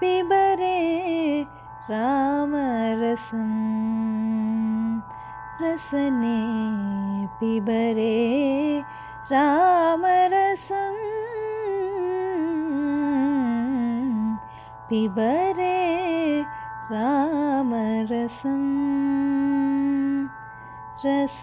पिबरे रामरसं रसने पिबरे रामरसं पिबरे रामरसं राम रस